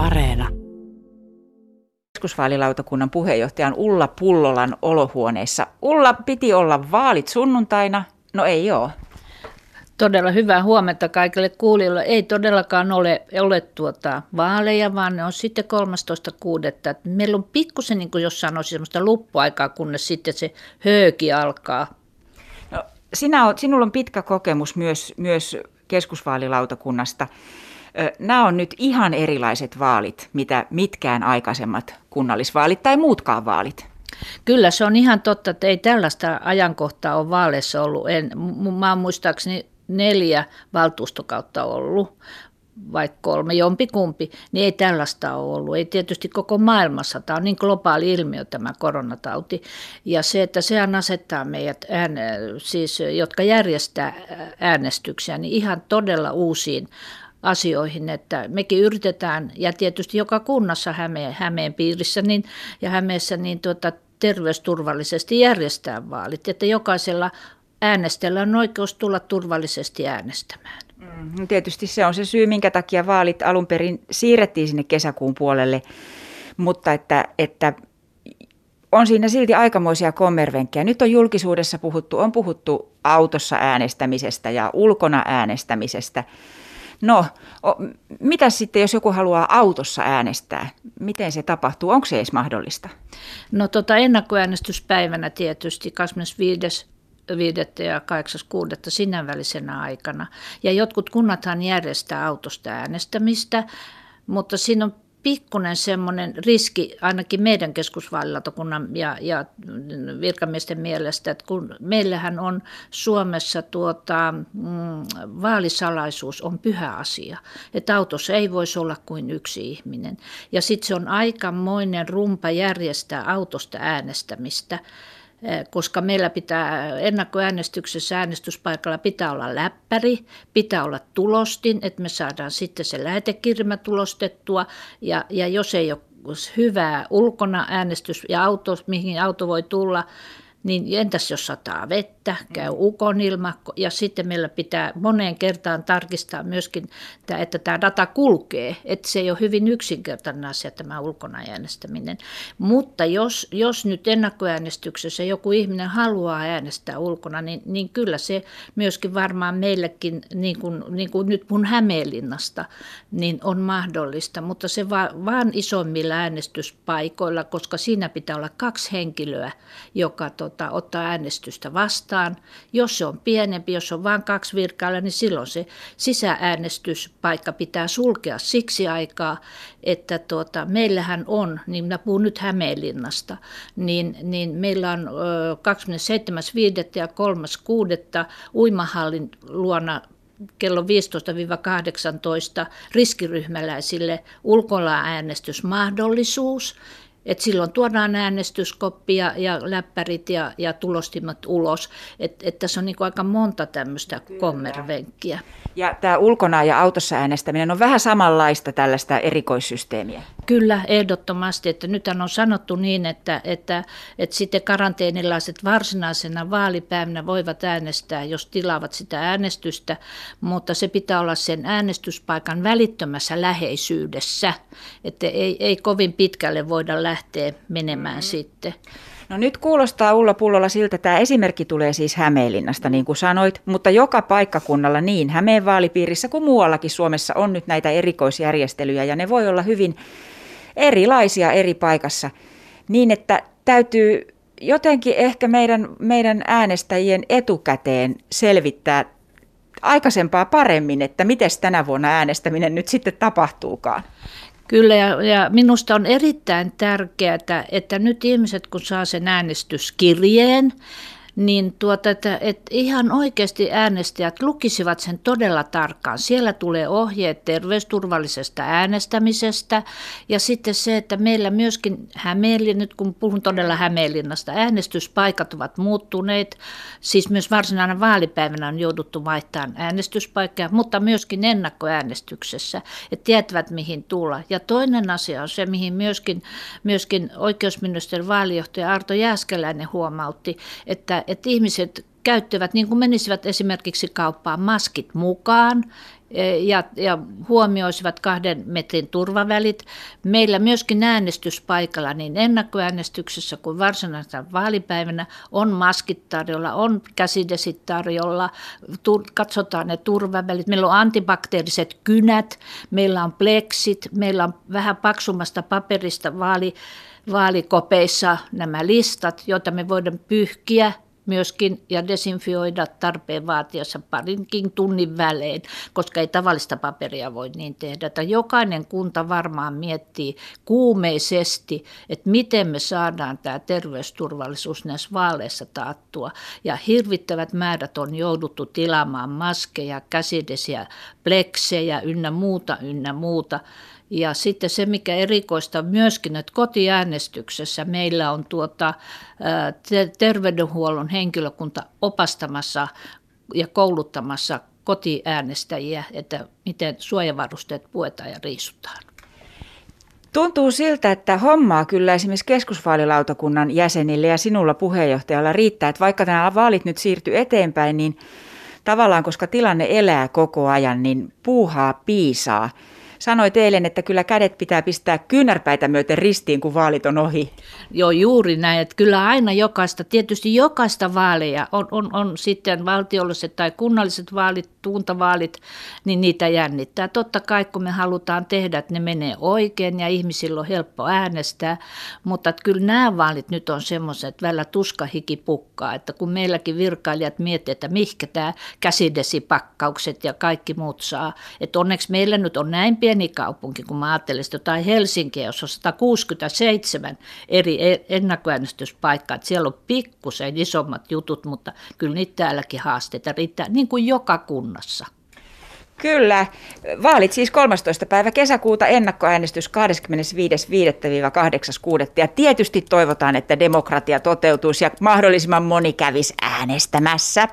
Areena. Keskusvaalilautakunnan puheenjohtajan Ulla Pullolan olohuoneessa. Ulla, piti olla vaalit sunnuntaina. No ei ole. Todella hyvää huomenta kaikille kuulijoille. Ei todellakaan ole, ole tuota vaaleja, vaan ne on sitten 13.6. Meillä on pikkusen, niin kuin jos sanoisi, sellaista luppuaikaa, kunnes sitten se hööki alkaa. No, sinä on, sinulla on pitkä kokemus myös, myös keskusvaalilautakunnasta. Nämä on nyt ihan erilaiset vaalit, mitä mitkään aikaisemmat kunnallisvaalit tai muutkaan vaalit. Kyllä se on ihan totta, että ei tällaista ajankohtaa ole vaaleissa ollut. En, mä muistaakseni neljä valtuustokautta ollut, vai kolme, jompikumpi, niin ei tällaista ole ollut. Ei tietysti koko maailmassa. Tämä on niin globaali ilmiö tämä koronatauti. Ja se, että sehän asettaa meidät, ään, siis, jotka järjestää äänestyksiä, niin ihan todella uusiin asioihin, että mekin yritetään, ja tietysti joka kunnassa Hämeen, Hämeen piirissä niin, ja Hämeessä niin tuota, terveysturvallisesti järjestää vaalit, että jokaisella äänestäjällä on oikeus tulla turvallisesti äänestämään. Mm, tietysti se on se syy, minkä takia vaalit alun perin siirrettiin sinne kesäkuun puolelle, mutta että, että on siinä silti aikamoisia kommervenkkejä. Nyt on julkisuudessa puhuttu, on puhuttu autossa äänestämisestä ja ulkona äänestämisestä. No, o, mitä sitten, jos joku haluaa autossa äänestää? Miten se tapahtuu? Onko se edes mahdollista? No tota, ennakkoäänestyspäivänä tietysti 25 viidettä ja 8.6. sinä välisenä aikana. Ja jotkut kunnathan järjestää autosta äänestämistä, mutta siinä on pikkunen semmoinen riski ainakin meidän keskusvaalilautakunnan ja, ja virkamiesten mielestä, että kun meillähän on Suomessa tuota, mm, vaalisalaisuus on pyhä asia, että autossa ei voisi olla kuin yksi ihminen. Ja sitten se on aikamoinen rumpa järjestää autosta äänestämistä koska meillä pitää ennakkoäänestyksessä äänestyspaikalla pitää olla läppäri, pitää olla tulostin, että me saadaan sitten se lähetekirjä tulostettua. Ja, ja jos ei ole hyvää ulkona äänestys ja auto, mihin auto voi tulla, niin entäs jos sataa vettä, käy ukonilma ja sitten meillä pitää moneen kertaan tarkistaa myöskin, että tämä data kulkee, että se ei ole hyvin yksinkertainen asia tämä ulkona äänestäminen. Mutta jos, jos nyt ennakkoäänestyksessä joku ihminen haluaa äänestää ulkona, niin, niin kyllä se myöskin varmaan meillekin, niin kuin, niin kuin nyt mun Hämeenlinnasta, niin on mahdollista, mutta se va, vaan isommilla äänestyspaikoilla, koska siinä pitää olla kaksi henkilöä, joka to, tota, ottaa äänestystä vastaan. Jos se on pienempi, jos on vain kaksi virkailla, niin silloin se sisääänestyspaikka pitää sulkea siksi aikaa, että tuota, meillähän on, niin minä puhun nyt Hämeenlinnasta, niin, niin meillä on 27.5. ja 3.6. uimahallin luona kello 15-18 riskiryhmäläisille ulkola äänestysmahdollisuus et silloin tuodaan äänestyskoppia ja läppärit ja, ja tulostimet ulos. Et, et tässä on niin aika monta tämmöistä kommervenkkiä. Ja tämä ulkona ja autossa äänestäminen on vähän samanlaista tällaista erikoissysteemiä. Kyllä, ehdottomasti. Että nythän on sanottu niin, että, että, että sitten karanteenilaiset varsinaisena vaalipäivänä voivat äänestää, jos tilaavat sitä äänestystä, mutta se pitää olla sen äänestyspaikan välittömässä läheisyydessä. Että ei, ei kovin pitkälle voida lähteä menemään mm-hmm. sitten. No nyt kuulostaa Ulla Pullolla siltä, että tämä esimerkki tulee siis Hämeenlinnasta, niin kuin sanoit, mutta joka paikkakunnalla niin Hämeen vaalipiirissä kuin muuallakin Suomessa on nyt näitä erikoisjärjestelyjä ja ne voi olla hyvin erilaisia eri paikassa niin, että täytyy jotenkin ehkä meidän, meidän äänestäjien etukäteen selvittää aikaisempaa paremmin, että miten tänä vuonna äänestäminen nyt sitten tapahtuukaan. Kyllä, ja, ja minusta on erittäin tärkeää, että nyt ihmiset, kun saa sen äänestyskirjeen, niin tuota, että, että ihan oikeasti äänestäjät lukisivat sen todella tarkkaan. Siellä tulee ohjeet terveysturvallisesta äänestämisestä ja sitten se, että meillä myöskin Hämeenlinna, nyt kun puhun todella Hämeenlinnasta, äänestyspaikat ovat muuttuneet, siis myös varsinainen vaalipäivänä on jouduttu vaihtamaan äänestyspaikkaa, mutta myöskin ennakkoäänestyksessä, että tietävät mihin tulla. Ja toinen asia on se, mihin myöskin, myöskin oikeusministeriön vaalijohtaja Arto Jääskeläinen huomautti, että että ihmiset käyttävät, niin kuin menisivät esimerkiksi kauppaan, maskit mukaan e, ja, ja huomioisivat kahden metrin turvavälit. Meillä myöskin äänestyspaikalla niin ennakkoäänestyksessä kuin varsinaisena vaalipäivänä on maskit tarjolla, on käsidesit tarjolla, tu, katsotaan ne turvavälit. Meillä on antibakteeriset kynät, meillä on pleksit, meillä on vähän paksummasta paperista vaali, vaalikopeissa nämä listat, joita me voidaan pyyhkiä myöskin ja desinfioida tarpeen vaatiessa parinkin tunnin välein, koska ei tavallista paperia voi niin tehdä. Että jokainen kunta varmaan miettii kuumeisesti, että miten me saadaan tämä terveysturvallisuus näissä vaaleissa taattua. Ja hirvittävät määrät on jouduttu tilaamaan maskeja, käsidesiä, pleksejä ynnä muuta, ynnä muuta. Ja sitten se, mikä erikoista myöskin, että kotiäänestyksessä meillä on tuota, terveydenhuollon henkilökunta opastamassa ja kouluttamassa kotiäänestäjiä, että miten suojavarusteet puetaan ja riisutaan. Tuntuu siltä, että hommaa kyllä esimerkiksi keskusvaalilautakunnan jäsenille ja sinulla puheenjohtajalla riittää, että vaikka nämä vaalit nyt siirtyy eteenpäin, niin tavallaan koska tilanne elää koko ajan, niin puuhaa piisaa sanoit eilen, että kyllä kädet pitää pistää kyynärpäitä myöten ristiin, kun vaalit on ohi. Joo, juuri näin. Että kyllä aina jokaista, tietysti jokaista vaaleja, on, on, on sitten valtiolliset tai kunnalliset vaalit, tuuntavaalit, niin niitä jännittää. Totta kai, kun me halutaan tehdä, että ne menee oikein ja ihmisillä on helppo äänestää, mutta että kyllä nämä vaalit nyt on semmoiset, että välillä tuskahiki pukkaa, että kun meilläkin virkailijat miettivät, että mihkä tämä käsidesipakkaukset ja kaikki muut saa, että onneksi meillä nyt on näin pieni pieni kaupunki, kun mä ajattelin jotain Helsinkiä, jossa on 167 eri e- ennakkoäänestyspaikkaa, että siellä on pikkusen isommat jutut, mutta kyllä niitä täälläkin haasteita riittää, niin kuin joka kunnassa. Kyllä. Vaalit siis 13. päivä kesäkuuta, ennakkoäänestys 25.5.–8.6. Ja tietysti toivotaan, että demokratia toteutuisi ja mahdollisimman moni kävisi äänestämässä.